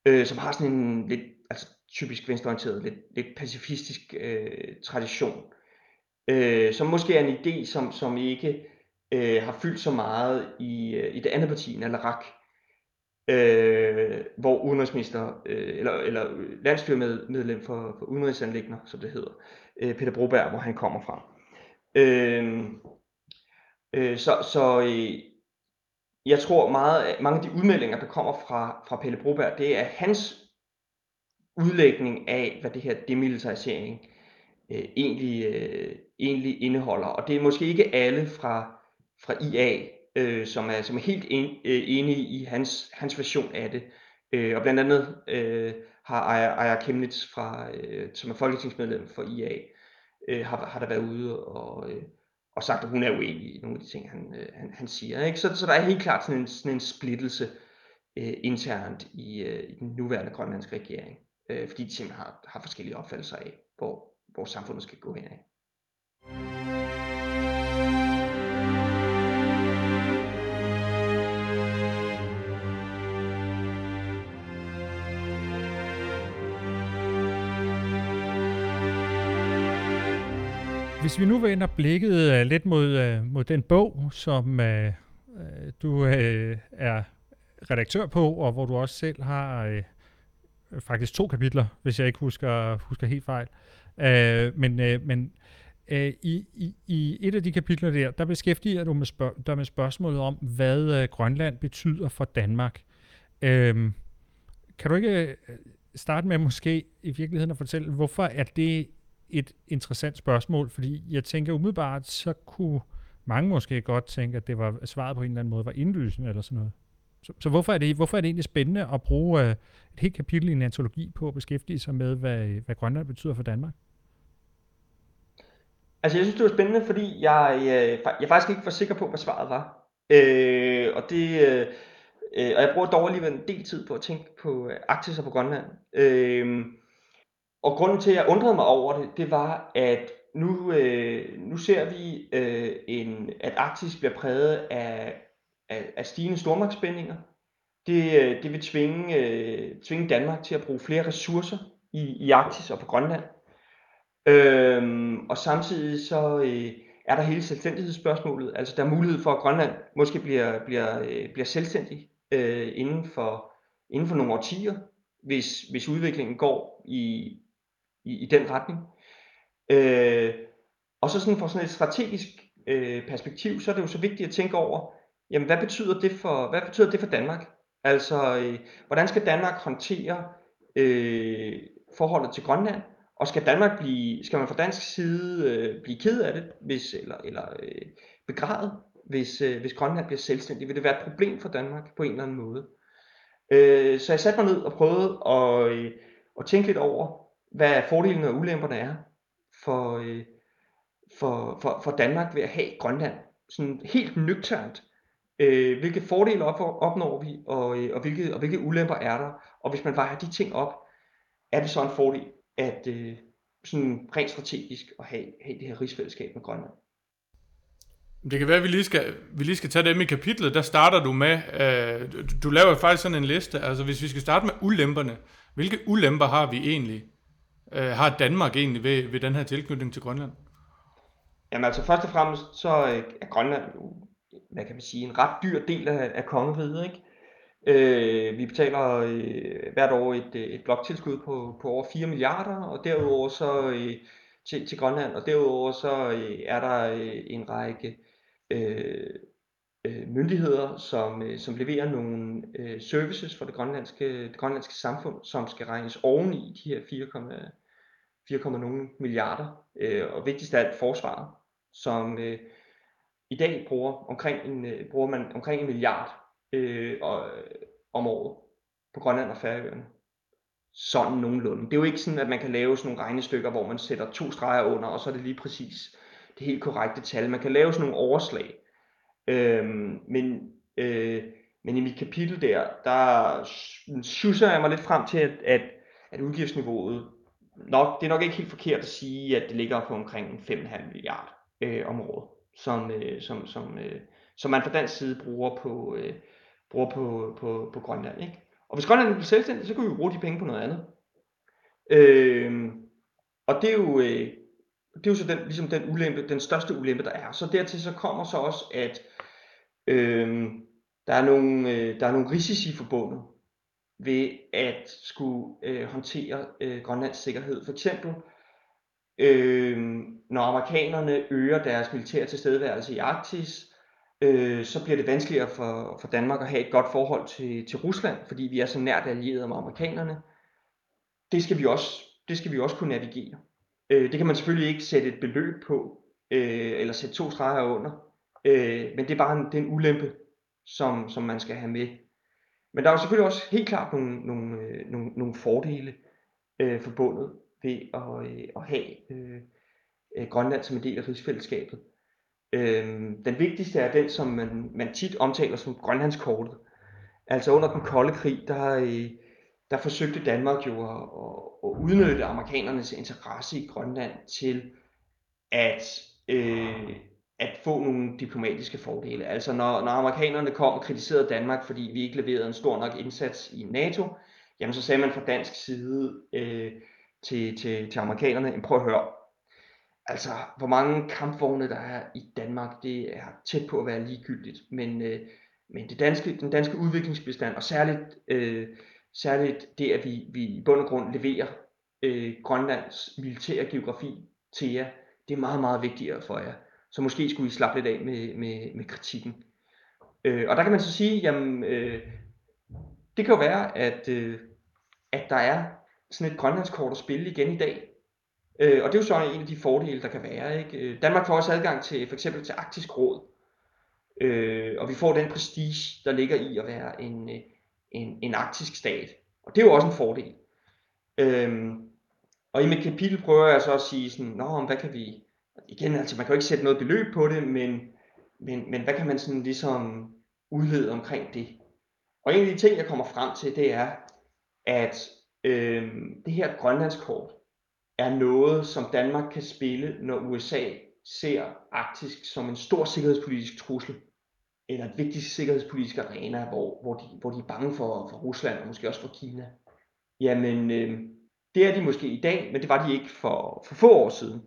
øh, som har sådan en lidt altså typisk venstreorienteret, lidt, lidt pacifistisk øh, tradition, øh, som måske er en idé, som, som ikke øh, har fyldt så meget i, øh, i det andet parti, Nalarak, øh, hvor udenrigsminister, øh, eller, eller landstyremedlem for, for udenrigsanlægner, som det hedder, øh, Peter Broberg, hvor han kommer fra. Øh, øh, så så øh, jeg tror meget, mange af de udmeldinger, der kommer fra, fra Pelle Broberg, det er hans udlægning af, hvad det her demilitarisering øh, egentlig, øh, egentlig indeholder. Og det er måske ikke alle fra, fra IA, øh, som, er, som er helt en, øh, enige i hans, hans version af det. Øh, og blandt andet øh, har Aya, Kemnitz, fra, øh, som er folketingsmedlem for IA, øh, har, har der været ude og, øh, og sagt, at hun er uenig i nogle af de ting, han, øh, han, han siger. Ikke? Så, så der er helt klart sådan en, sådan en splittelse øh, internt i, øh, i den nuværende grønlandske regering, øh, fordi de simpelthen har, har forskellige opfattelser af, hvor, hvor samfundet skal gå hen af. Hvis vi nu vender blikket uh, lidt mod, uh, mod den bog, som uh, du uh, er redaktør på, og hvor du også selv har uh, faktisk to kapitler, hvis jeg ikke husker, husker helt fejl. Uh, men uh, men uh, i, i, i et af de kapitler der, der beskæftiger du med, spørg- dig med spørgsmålet om, hvad uh, Grønland betyder for Danmark. Uh, kan du ikke starte med måske i virkeligheden at fortælle, hvorfor er det et interessant spørgsmål, fordi jeg tænker umiddelbart, så kunne mange måske godt tænke, at det var svaret på en eller anden måde var indlysende eller sådan noget. Så, så hvorfor, er det, hvorfor er det egentlig spændende at bruge uh, et helt kapitel i en antologi på at beskæftige sig med, hvad, hvad Grønland betyder for Danmark? Altså jeg synes, det var spændende, fordi jeg, øh, jeg, jeg faktisk ikke var sikker på, hvad svaret var. Øh, og det... Øh, øh, og jeg bruger dog alligevel en del tid på at tænke på Arktis og på Grønland. Øh, og grunden til, at jeg undrede mig over det, det var, at nu, øh, nu ser vi, øh, en, at Arktis bliver præget af, af, af stigende stormagtsspændinger. Det, øh, det vil tvinge, øh, tvinge Danmark til at bruge flere ressourcer i, i Arktis og på Grønland. Øhm, og samtidig så øh, er der hele selvstændighedsspørgsmålet. Altså der er mulighed for, at Grønland måske bliver, bliver, øh, bliver selvstændig øh, inden, for, inden for nogle årtier, hvis, hvis udviklingen går i, i, i den retning. Øh, og så sådan fra sådan et strategisk øh, perspektiv, så er det jo så vigtigt at tænke over, jamen hvad betyder det for, hvad betyder det for Danmark? Altså, øh, hvordan skal Danmark håndtere øh, forholdet til Grønland? Og skal Danmark blive, skal man fra dansk side øh, blive ked af det, hvis, eller, eller øh, begravet, hvis, øh, hvis Grønland bliver selvstændig? Vil det være et problem for Danmark på en eller anden måde? Øh, så jeg satte mig ned og prøvede at, øh, at tænke lidt over, hvad fordelene og ulemperne er for, øh, for, for, for Danmark ved at have Grønland. Sådan helt nøgternt. Øh, hvilke fordele op, opnår vi, og, øh, og, hvilke, og hvilke ulemper er der? Og hvis man vejer de ting op, er det så en fordel, at øh, sådan rent strategisk at have, have det her rigsfællesskab med Grønland. Det kan være, at vi lige skal, vi lige skal tage dem i kapitlet. Der starter du med, øh, du, du laver faktisk sådan en liste. Altså hvis vi skal starte med ulemperne. Hvilke ulemper har vi egentlig øh, har Danmark egentlig ved, ved den her tilknytning til Grønland? Jamen altså først og fremmest så øh, er Grønland jo, hvad kan man sige, en ret dyr del af, af kongeriget, ikke? Øh, vi betaler øh, hvert år et, øh, et bloktilskud på, på over 4 milliarder, og derudover så øh, til, til Grønland, og derudover så øh, er der øh, en række øh, øh, myndigheder, som, øh, som leverer nogle øh, services for det grønlandske, det grønlandske samfund, som skal regnes oven i de her 4,0 milliarder. Øh, og vigtigst af alt forsvaret, som øh, i dag bruger, omkring en, øh, bruger man omkring en milliard øh, og, øh, om året på Grønland og Færøerne. Sådan nogenlunde. Det er jo ikke sådan, at man kan lave sådan nogle regnestykker, hvor man sætter to streger under, og så er det lige præcis det helt korrekte tal. Man kan lave sådan nogle overslag. Øhm, men, øh, men i mit kapitel der, der schusser jeg mig lidt frem til, at, at, at udgiftsniveauet, nok, det er nok ikke helt forkert at sige, at det ligger på omkring 5,5 milliarder øh, om året, som, øh, som, som, øh, som man fra dansk side bruger på, øh, bruger på, på, på Grønland. Ikke? Og hvis Grønland blev selvstændig, så kunne vi jo bruge de penge på noget andet. Øh, og det er jo, øh, det er jo så den, ligesom den ulempe, den største ulempe, der er. Så dertil så kommer så også, at øh, der, er nogle, øh, der er nogle risici forbundet ved at skulle øh, håndtere øh, Grønlands sikkerhed. For eksempel, øh, når amerikanerne øger deres militære tilstedeværelse i Arktis, øh, så bliver det vanskeligere for, for Danmark at have et godt forhold til, til Rusland, fordi vi er så nært allieret med amerikanerne. Det skal vi også, det skal vi også kunne navigere. Øh, det kan man selvfølgelig ikke sætte et beløb på, øh, eller sætte to streger under, øh, men det er bare en, det er en ulempe, som, som man skal have med. Men der er jo selvfølgelig også helt klart nogle, nogle, øh, nogle, nogle fordele øh, forbundet ved at, øh, at have øh, øh Grønland som en del af rigsfællesskabet. Øh, den vigtigste er den, som man, man tit omtaler som Grønlandskortet. Altså under den kolde krig, der, øh, der forsøgte Danmark jo at, at udnytte amerikanernes interesse i Grønland til at, øh, at få nogle diplomatiske fordele. Altså når, når amerikanerne kom og kritiserede Danmark, fordi vi ikke leverede en stor nok indsats i NATO, jamen så sagde man fra dansk side øh, til, til, til amerikanerne, prøv at høre, altså hvor mange kampvogne der er i Danmark, det er tæt på at være ligegyldigt, men, øh, men det danske, den danske udviklingsbestand, og særligt øh, Særligt det, at vi, vi i bund og grund leverer øh, Grønlands militære geografi til jer, det er meget, meget vigtigere for jer. Så måske skulle I slappe lidt af med, med, med kritikken. Øh, og der kan man så sige, jamen, øh, det kan jo være, at, øh, at der er sådan et grønlandskort at spille igen i dag. Øh, og det er jo så en af de fordele, der kan være. Ikke? Øh, Danmark får også adgang til for eksempel til Arktisk Råd. Øh, og vi får den prestige, der ligger i at være en, øh, en, en arktisk stat. Og det er jo også en fordel. Øhm, og i mit kapitel prøver jeg så at sige sådan, Nå, hvad kan vi, igen, altså man kan jo ikke sætte noget beløb på det, men, men, men hvad kan man sådan ligesom udlede omkring det? Og en af de ting, jeg kommer frem til, det er, at øh, det her grønlandskort er noget, som Danmark kan spille, når USA ser Arktisk som en stor sikkerhedspolitisk trussel eller et vigtigt sikkerhedspolitisk arena, hvor, hvor, de, hvor de er bange for, for Rusland og måske også for Kina. Jamen, øh, det er de måske i dag, men det var de ikke for, for få år siden.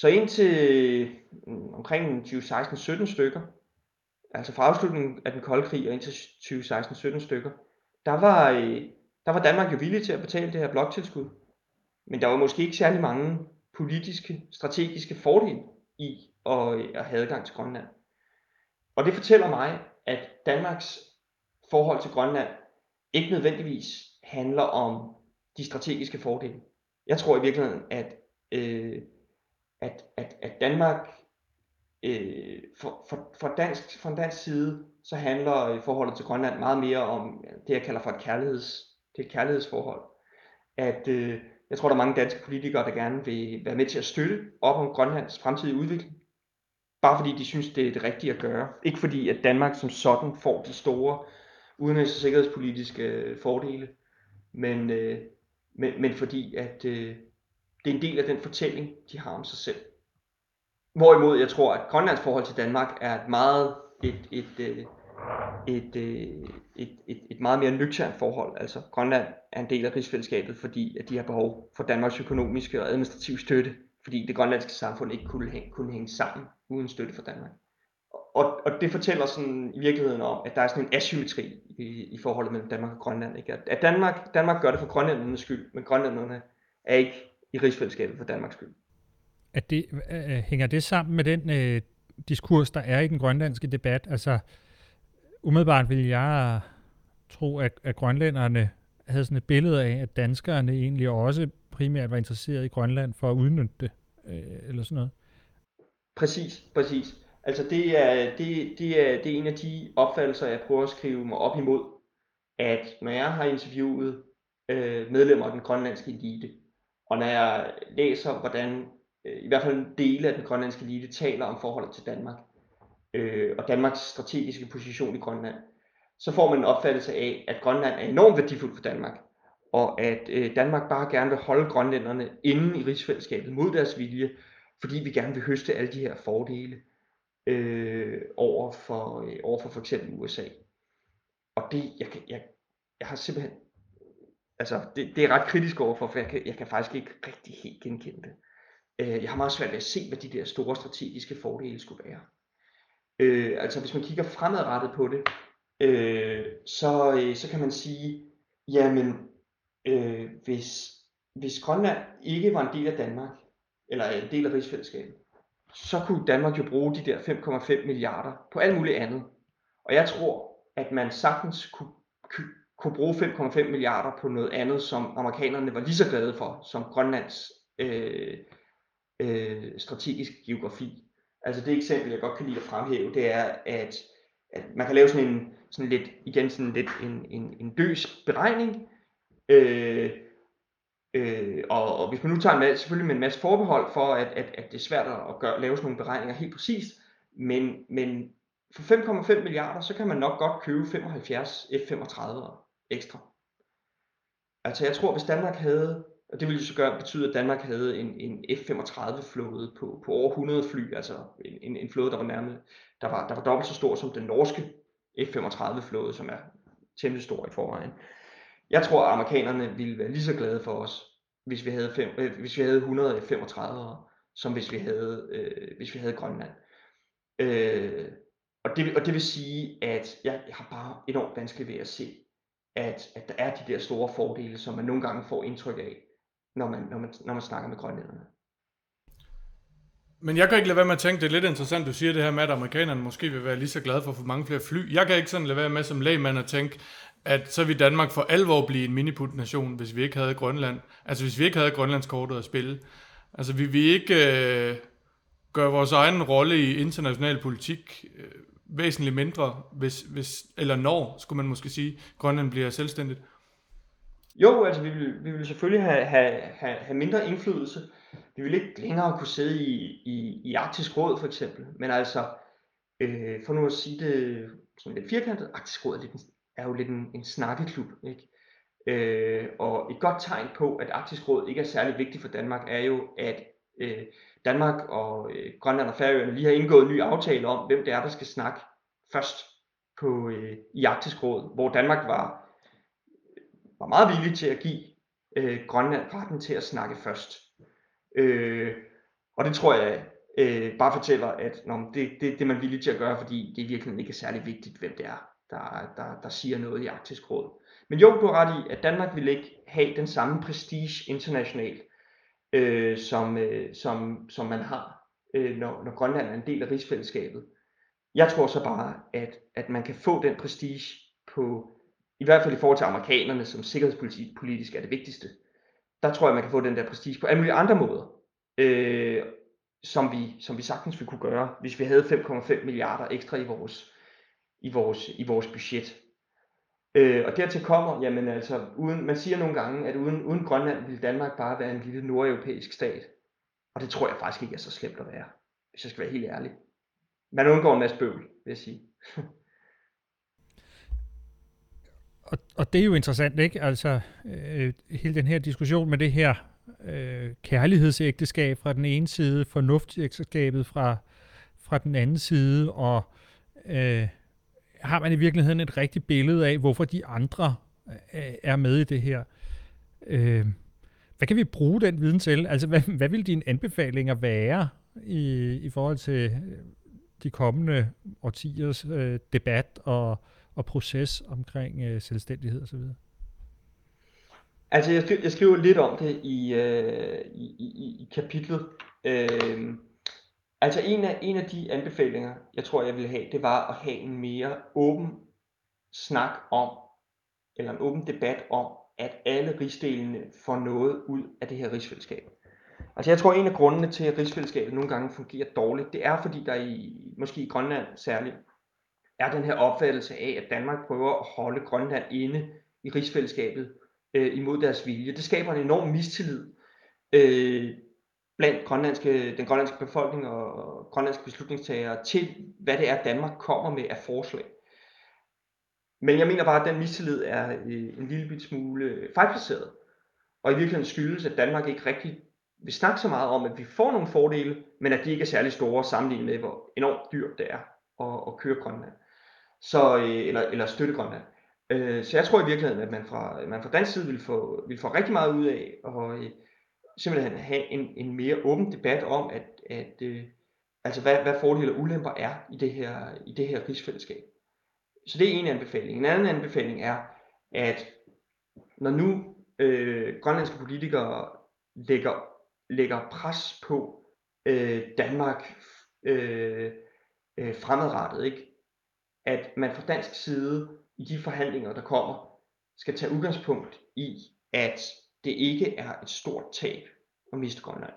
Så indtil mm, omkring 2016-17 stykker, altså fra afslutningen af den kolde krig og indtil 2016-17 stykker, der var, øh, der var Danmark jo villig til at betale det her bloktilskud. Men der var måske ikke særlig mange politiske, strategiske fordele i at, øh, at have adgang til Grønland. Og det fortæller mig, at Danmarks forhold til Grønland ikke nødvendigvis handler om de strategiske fordele. Jeg tror i virkeligheden, at, øh, at, at, at Danmark øh, for, for, for, dansk, fra en dansk side, så handler forholdet til Grønland meget mere om det, jeg kalder for et, kærligheds, det er et kærlighedsforhold. At, øh, jeg tror, der er mange danske politikere, der gerne vil være med til at støtte op om Grønlands fremtidige udvikling bare fordi de synes, det er det rigtige at gøre. Ikke fordi, at Danmark som sådan får de store udenrigs- og sikkerhedspolitiske øh, fordele, men, øh, men, men fordi, at øh, det er en del af den fortælling, de har om sig selv. Hvorimod jeg tror, at Grønlands forhold til Danmark er et meget et, et, øh, et, et, et, et, et meget mere nøgternt forhold. Altså Grønland er en del af rigsfællesskabet, fordi at de har behov for Danmarks økonomiske og administrative støtte fordi det grønlandske samfund ikke kunne hænge, kunne hænge sammen uden støtte fra Danmark. Og, og det fortæller sådan i virkeligheden om, at der er sådan en asymmetri i, i forholdet mellem Danmark og Grønland. Ikke? At, Danmark, Danmark gør det for grønlændernes skyld, men grønlænderne er ikke i rigsfællesskabet for Danmarks skyld. At det, øh, hænger det sammen med den øh, diskurs, der er i den grønlandske debat? Altså, umiddelbart vil jeg tro, at, at grønlænderne havde sådan et billede af, at danskerne egentlig også primært var interesseret i Grønland for at udnytte det, øh, eller sådan noget. Præcis, præcis. Altså det er, det, det, er, det er en af de opfattelser, jeg prøver at skrive mig op imod, at når jeg har interviewet øh, medlemmer af den grønlandske elite, og når jeg læser, hvordan øh, i hvert fald en del af den grønlandske elite taler om forholdet til Danmark, øh, og Danmarks strategiske position i Grønland, så får man en opfattelse af, at Grønland er enormt værdifuldt for Danmark, og at øh, Danmark bare gerne vil holde grønlænderne inde i rigsfællesskabet mod deres vilje, fordi vi gerne vil høste alle de her fordele øh, over, for, øh, over for for eksempel USA. Og det, jeg, jeg, jeg har simpelthen, altså det, det er ret kritisk overfor, for jeg kan, jeg kan faktisk ikke rigtig helt genkende det. Øh, jeg har meget svært ved at se, hvad de der store strategiske fordele skulle være. Øh, altså hvis man kigger fremadrettet på det, øh, så, øh, så kan man sige, jamen øh, hvis, hvis Grønland ikke var en del af Danmark, eller en del af rigsfællesskabet, så kunne Danmark jo bruge de der 5,5 milliarder på alt muligt andet. Og jeg tror, at man sagtens kunne, kunne bruge 5,5 milliarder på noget andet, som amerikanerne var lige så glade for, som Grønlands øh, øh, strategisk geografi. Altså det eksempel, jeg godt kan lide at fremhæve, det er, at, at man kan lave sådan en, sådan lidt, igen sådan lidt en, en, en døs beregning, øh, øh, og, og hvis man nu tager en masse, selvfølgelig med en masse forbehold for, at, at, at det er svært at gøre, lave sådan nogle beregninger helt præcist, men, men for 5,5 milliarder, så kan man nok godt købe 75 F-35 ekstra. Altså jeg tror, hvis Danmark havde og det ville jo så gøre, betyde, at Danmark havde en, en F-35 flåde på, på over 100 fly, altså en, en, en flåde, der var nærmest, der var, der var dobbelt så stor som den norske F-35 flåde, som er temmelig stor i forvejen. Jeg tror, at amerikanerne ville være lige så glade for os, hvis vi havde, fem, øh, hvis vi havde 100 F-35'ere, som hvis vi havde, øh, hvis vi havde Grønland. Øh, og, det, og det vil sige, at jeg, jeg har bare enormt vanskeligt ved at se, at, at der er de der store fordele, som man nogle gange får indtryk af, når man, når man, når man snakker med grønlænderne. Men jeg kan ikke lade være med at tænke, det er lidt interessant, du siger det her med, at amerikanerne måske vil være lige så glade for at få mange flere fly. Jeg kan ikke sådan lade være med som lægmand at tænke, at så vil Danmark for alvor blive en miniput-nation, hvis vi ikke havde Grønland. Altså hvis vi ikke havde Grønlandskortet at spille. Altså vi vil ikke øh, gøre vores egen rolle i international politik øh, væsentligt mindre, hvis, hvis, eller når, skulle man måske sige, Grønland bliver selvstændigt. Jo, altså vi vil, vi vil selvfølgelig have, have, have, have mindre indflydelse. Vi vil ikke længere kunne sidde i, i, i Arktisk Råd for eksempel. Men altså, øh, for nu at sige det sådan lidt firkantet, Arktisk Råd er, lidt en, er jo lidt en, en snakkeklub. Ikke? Øh, og et godt tegn på, at Arktisk Råd ikke er særlig vigtigt for Danmark, er jo, at øh, Danmark og øh, Grønland og Færøerne lige har indgået en ny aftale om, hvem det er, der skal snakke først på, øh, i Arktisk Råd, hvor Danmark var øh, var meget villig til at give øh, Grønland retten til at snakke først. Øh, og det tror jeg øh, bare fortæller, at nå, det, det, det er man villig til at gøre, fordi det virkelig ikke er særlig vigtigt, hvem det er, der, der, der siger noget i Arktisk Råd. Men jo, du har ret i, at Danmark vil ikke have den samme prestige internationalt, øh, som, øh, som, som man har, øh, når, når Grønland er en del af rigsfællesskabet. Jeg tror så bare, at, at man kan få den prestige på i hvert fald i forhold til amerikanerne, som sikkerhedspolitisk er det vigtigste, der tror jeg, man kan få den der prestige på alle mulige andre måder, øh, som, vi, som vi sagtens ville kunne gøre, hvis vi havde 5,5 milliarder ekstra i vores, i vores, i vores budget. Øh, og dertil kommer, jamen altså, uden, man siger nogle gange, at uden, uden Grønland ville Danmark bare være en lille nordeuropæisk stat. Og det tror jeg faktisk ikke er så slemt at være, hvis jeg skal være helt ærlig. Man undgår en masse bøvl, vil jeg sige. og, og det er jo interessant, ikke? Altså, øh, hele den her diskussion med det her øh, kærlighedsægteskab fra den ene side, fornuftsægteskabet fra, fra den anden side, og øh, har man i virkeligheden et rigtigt billede af, hvorfor de andre øh, er med i det her? Øh, hvad kan vi bruge den viden til? Altså, hvad, hvad vil dine anbefalinger være i, i forhold til øh, de kommende årtiers øh, debat og og proces omkring øh, selvstændighed osv.? Altså, jeg, skriver, jeg skriver lidt om det i, øh, i, i, i kapitlet. Øh, altså, en af, en af de anbefalinger, jeg tror, jeg ville have, det var at have en mere åben snak om, eller en åben debat om, at alle rigsdelene får noget ud af det her rigsfællesskab. Altså jeg tror, en af grundene til, at rigsfællesskabet nogle gange fungerer dårligt, det er fordi der i, måske i Grønland særligt, er den her opfattelse af, at Danmark prøver at holde Grønland inde i rigsfællesskabet øh, imod deres vilje. Det skaber en enorm mistillid øh, blandt grønlandske, den grønlandske befolkning og, og grønlandske beslutningstagere til, hvad det er, Danmark kommer med af forslag. Men jeg mener bare, at den mistillid er øh, en lille bit smule øh, fejlplaceret. Og i virkeligheden skyldes, at Danmark ikke rigtig vil snakke så meget om, at vi får nogle fordele, men at de ikke er særlig store sammenlignet med, hvor enormt dyrt det er at, at køre Grønland. Så, øh, eller, eller støtte Grønland. Øh, så jeg tror i virkeligheden, at man fra, man fra dansk side vil få, vil få rigtig meget ud af at øh, simpelthen have en, en mere åben debat om, at, at øh, altså hvad, hvad fordele og ulemper er i det her, i det her rigsfællesskab. Så det er en anbefaling. En anden anbefaling er, at når nu øh, grønlandske politikere lægger, lægger pres på øh, Danmark øh, øh, fremadrettet, ikke? at man fra dansk side i de forhandlinger, der kommer, skal tage udgangspunkt i, at det ikke er et stort tab at miste Grønland.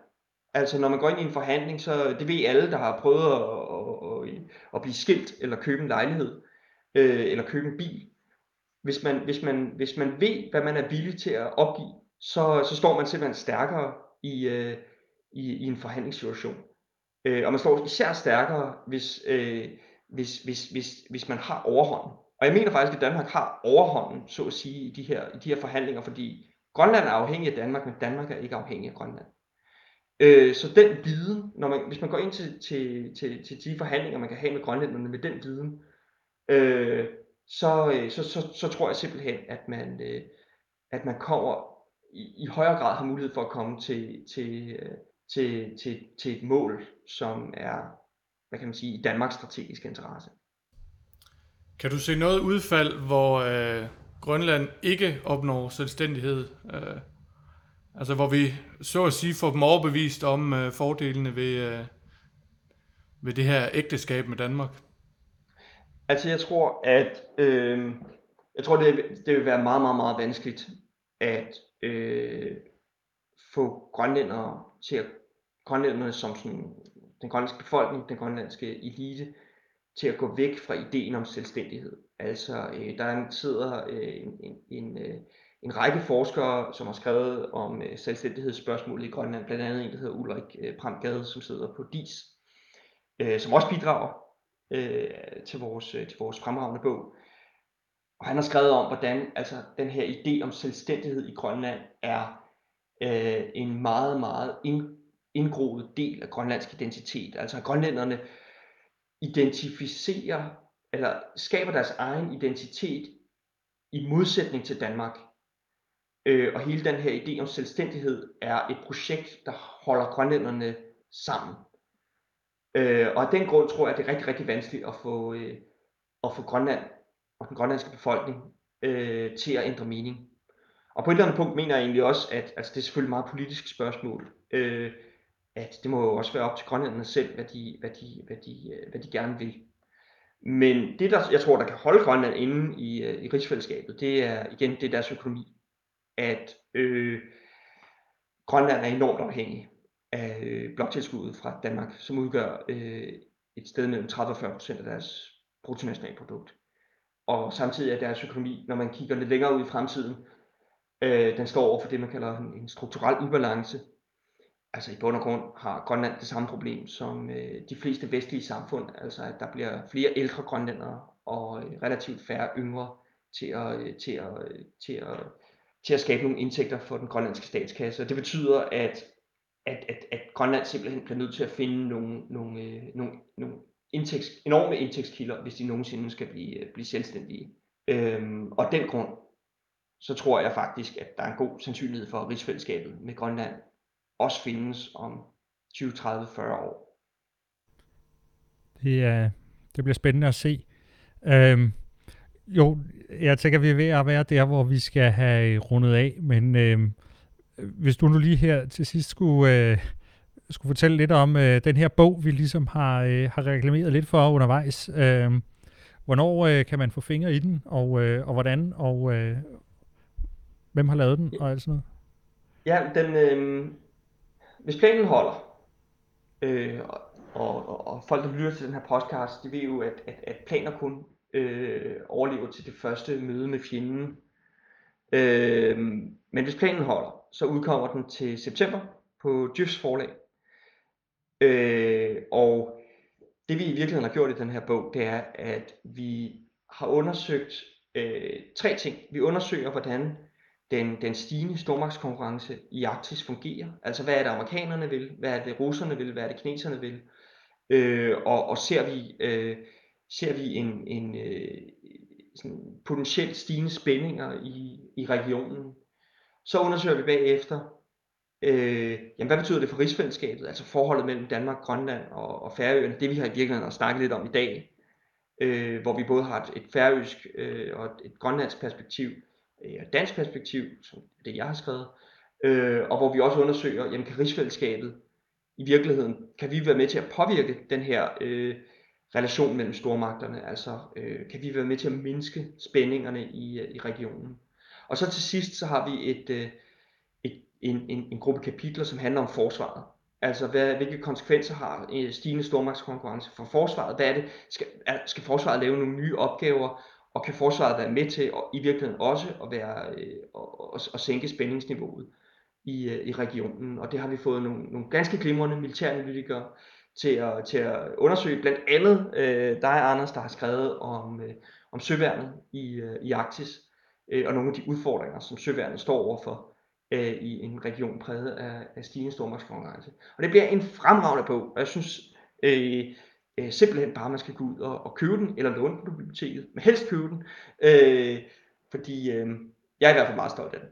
Altså når man går ind i en forhandling, så det ved alle, der har prøvet at, at, at, at blive skilt eller købe en lejlighed øh, eller købe en bil. Hvis man, hvis, man, hvis man ved, hvad man er villig til at opgive, så, så står man simpelthen stærkere i, øh, i, i en forhandlingssituation. Øh, og man står især stærkere, hvis, øh, hvis, hvis, hvis, hvis man har overhånden. Og jeg mener faktisk, at Danmark har overhånden, så at sige, i de her, i de her forhandlinger, fordi Grønland er afhængig af Danmark, men Danmark er ikke afhængig af Grønland. Øh, så den viden, når man, hvis man går ind til, til, til, til de forhandlinger, man kan have med grønlænderne med den viden, øh, så, øh, så, så, så tror jeg simpelthen, at man, øh, at man kommer i, i højere grad har mulighed for at komme til, til, øh, til, til, til et mål, som er, hvad kan man sige, i Danmarks strategiske interesse. Kan du se noget udfald, hvor øh, Grønland ikke opnår selvstændighed? Øh, altså hvor vi så at sige får dem overbevist om øh, fordelene ved, øh, ved det her ægteskab med Danmark? Altså jeg tror, at øh, jeg tror, det, det vil være meget, meget, meget vanskeligt at øh, få grønlændere til at grønlænderne som sådan, den grønlandske befolkning, den grønlandske elite, til at gå væk fra ideen om selvstændighed. Altså, øh, der sidder øh, en, en, en, øh, en række forskere, som har skrevet om øh, selvstændighedsspørgsmålet i Grønland, blandt andet en, der hedder Ulrik øh, Pramgade, som sidder på DIS, øh, som også bidrager øh, til, vores, øh, til vores fremragende bog. Og han har skrevet om, hvordan altså, den her idé om selvstændighed i Grønland er øh, en meget, meget ind, indgroet del af grønlandsk identitet. Altså at grønlænderne identificerer eller skaber deres egen identitet i modsætning til Danmark. Øh, og hele den her idé om selvstændighed er et projekt, der holder grønlænderne sammen. Øh, og af den grund tror jeg, at det er rigtig, rigtig vanskeligt at få, øh, at få Grønland og den grønlandske befolkning øh, til at ændre mening. Og på et eller andet punkt mener jeg egentlig også, at altså det er selvfølgelig et meget politisk spørgsmål, øh, at det må jo også være op til grønlænderne selv, hvad de, hvad de, hvad de, øh, hvad de gerne vil. Men det, der, jeg tror, der kan holde Grønland inde i, øh, i rigsfællesskabet, det er igen det er deres økonomi. At øh, Grønland er enormt afhængig af øh, bloktilskuddet fra Danmark, som udgør øh, et sted mellem 30 og 40 procent af deres bruttonationalprodukt. Og samtidig er deres økonomi, når man kigger lidt længere ud i fremtiden, øh, den står over for det, man kalder en, en strukturel ubalance. Altså i bund og grund har Grønland det samme problem som øh, de fleste vestlige samfund, altså at der bliver flere ældre grønlændere og øh, relativt færre yngre til at, øh, til, at, øh, til, at, til at skabe nogle indtægter for den grønlandske statskasse. Og det betyder, at at, at, at Grønland simpelthen bliver nødt til at finde nogle, nogle, øh, nogle, nogle indtægts, enorme indtægtskilder, hvis de nogensinde skal blive, øh, blive selvstændige. Øhm, og den grund, så tror jeg faktisk, at der er en god sandsynlighed for, at rigsfællesskabet med Grønland også findes om 20, 30, 40 år. Det, er, det bliver spændende at se. Øhm, jo, jeg tænker, vi er ved at være der, hvor vi skal have rundet af, men øhm, hvis du nu lige her til sidst skulle, øh, skulle fortælle lidt om øh, den her bog, vi ligesom har, øh, har reklameret lidt for undervejs. Øh, Hvornår øh, kan man få fingre i den, og, øh, og hvordan, og øh, hvem har lavet den, og alt sådan noget? Ja, den, øh, hvis planen holder, øh, og, og, og folk, der lytter til den her podcast, de ved jo, at, at, at planer kun øh, overlever til det første møde med fjenden. Øh, men hvis planen holder, så udkommer den til september på Djøfs forlag. Øh, og det vi i virkeligheden har gjort i den her bog, det er, at vi har undersøgt øh, tre ting. Vi undersøger, hvordan den, den stigende stormagtskonkurrence i Arktis fungerer. Altså hvad er det amerikanerne vil, hvad er det russerne vil, hvad er det kineserne vil. Øh, og, og ser vi, øh, ser vi en, en øh, sådan potentielt stigende spændinger i, i regionen. Så undersøger vi bagefter, øh, jamen hvad betyder det for rigsfællesskabet, altså forholdet mellem Danmark, Grønland og, og Færøerne, det vi har i virkeligheden har snakket lidt om i dag, øh, hvor vi både har et, et færøsk øh, og et, et grønlandsk perspektiv, øh, og et dansk perspektiv, som det jeg har skrevet, øh, og hvor vi også undersøger, jamen kan rigsfællesskabet i virkeligheden, kan vi være med til at påvirke den her øh, relation mellem stormagterne, altså øh, kan vi være med til at mindske spændingerne i, øh, i regionen. Og så til sidst, så har vi et, øh, et, en, en, en gruppe kapitler, som handler om forsvaret. Altså, hvad, hvilke konsekvenser har øh, stigende stormagtskonkurrence for forsvaret? Hvad er det? Skal, er, skal forsvaret lave nogle nye opgaver? Og kan forsvaret være med til at, i virkeligheden også at, være, øh, at, at sænke spændingsniveauet i, øh, i regionen? Og det har vi fået nogle, nogle ganske glimrende militæranalytikere til at, til at undersøge. Blandt andet øh, dig, Anders, der har skrevet om, øh, om søværnet i, øh, i Arktis øh, og nogle af de udfordringer, som søværnet står overfor øh, i en region præget af, af stigende stormagtskonkurrence. Og det bliver en fremragende bog, og jeg synes øh, øh, simpelthen bare, man skal gå ud og, og købe den, eller låne den på biblioteket, men helst købe den, øh, fordi øh, jeg er i hvert fald meget stolt af den.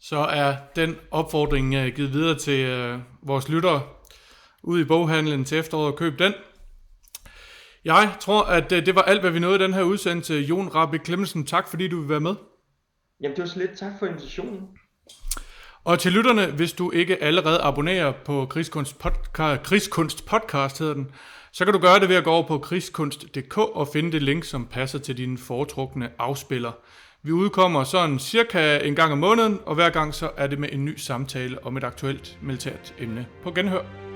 Så er den opfordring uh, givet videre til uh, vores lyttere ud i boghandlen til efteråret og køb den. Jeg tror, at det var alt, hvad vi nåede i den her udsendelse. Jon Rabbi Klemmensen, tak fordi du vil være med. Jamen, det var så lidt. Tak for invitationen. Og til lytterne, hvis du ikke allerede abonnerer på Krigskunst, podcast, Krigskunst Podcast, hedder den, så kan du gøre det ved at gå over på krigskunst.dk og finde det link, som passer til dine foretrukne afspiller. Vi udkommer sådan cirka en gang om måneden, og hver gang så er det med en ny samtale om et aktuelt militært emne. På genhør.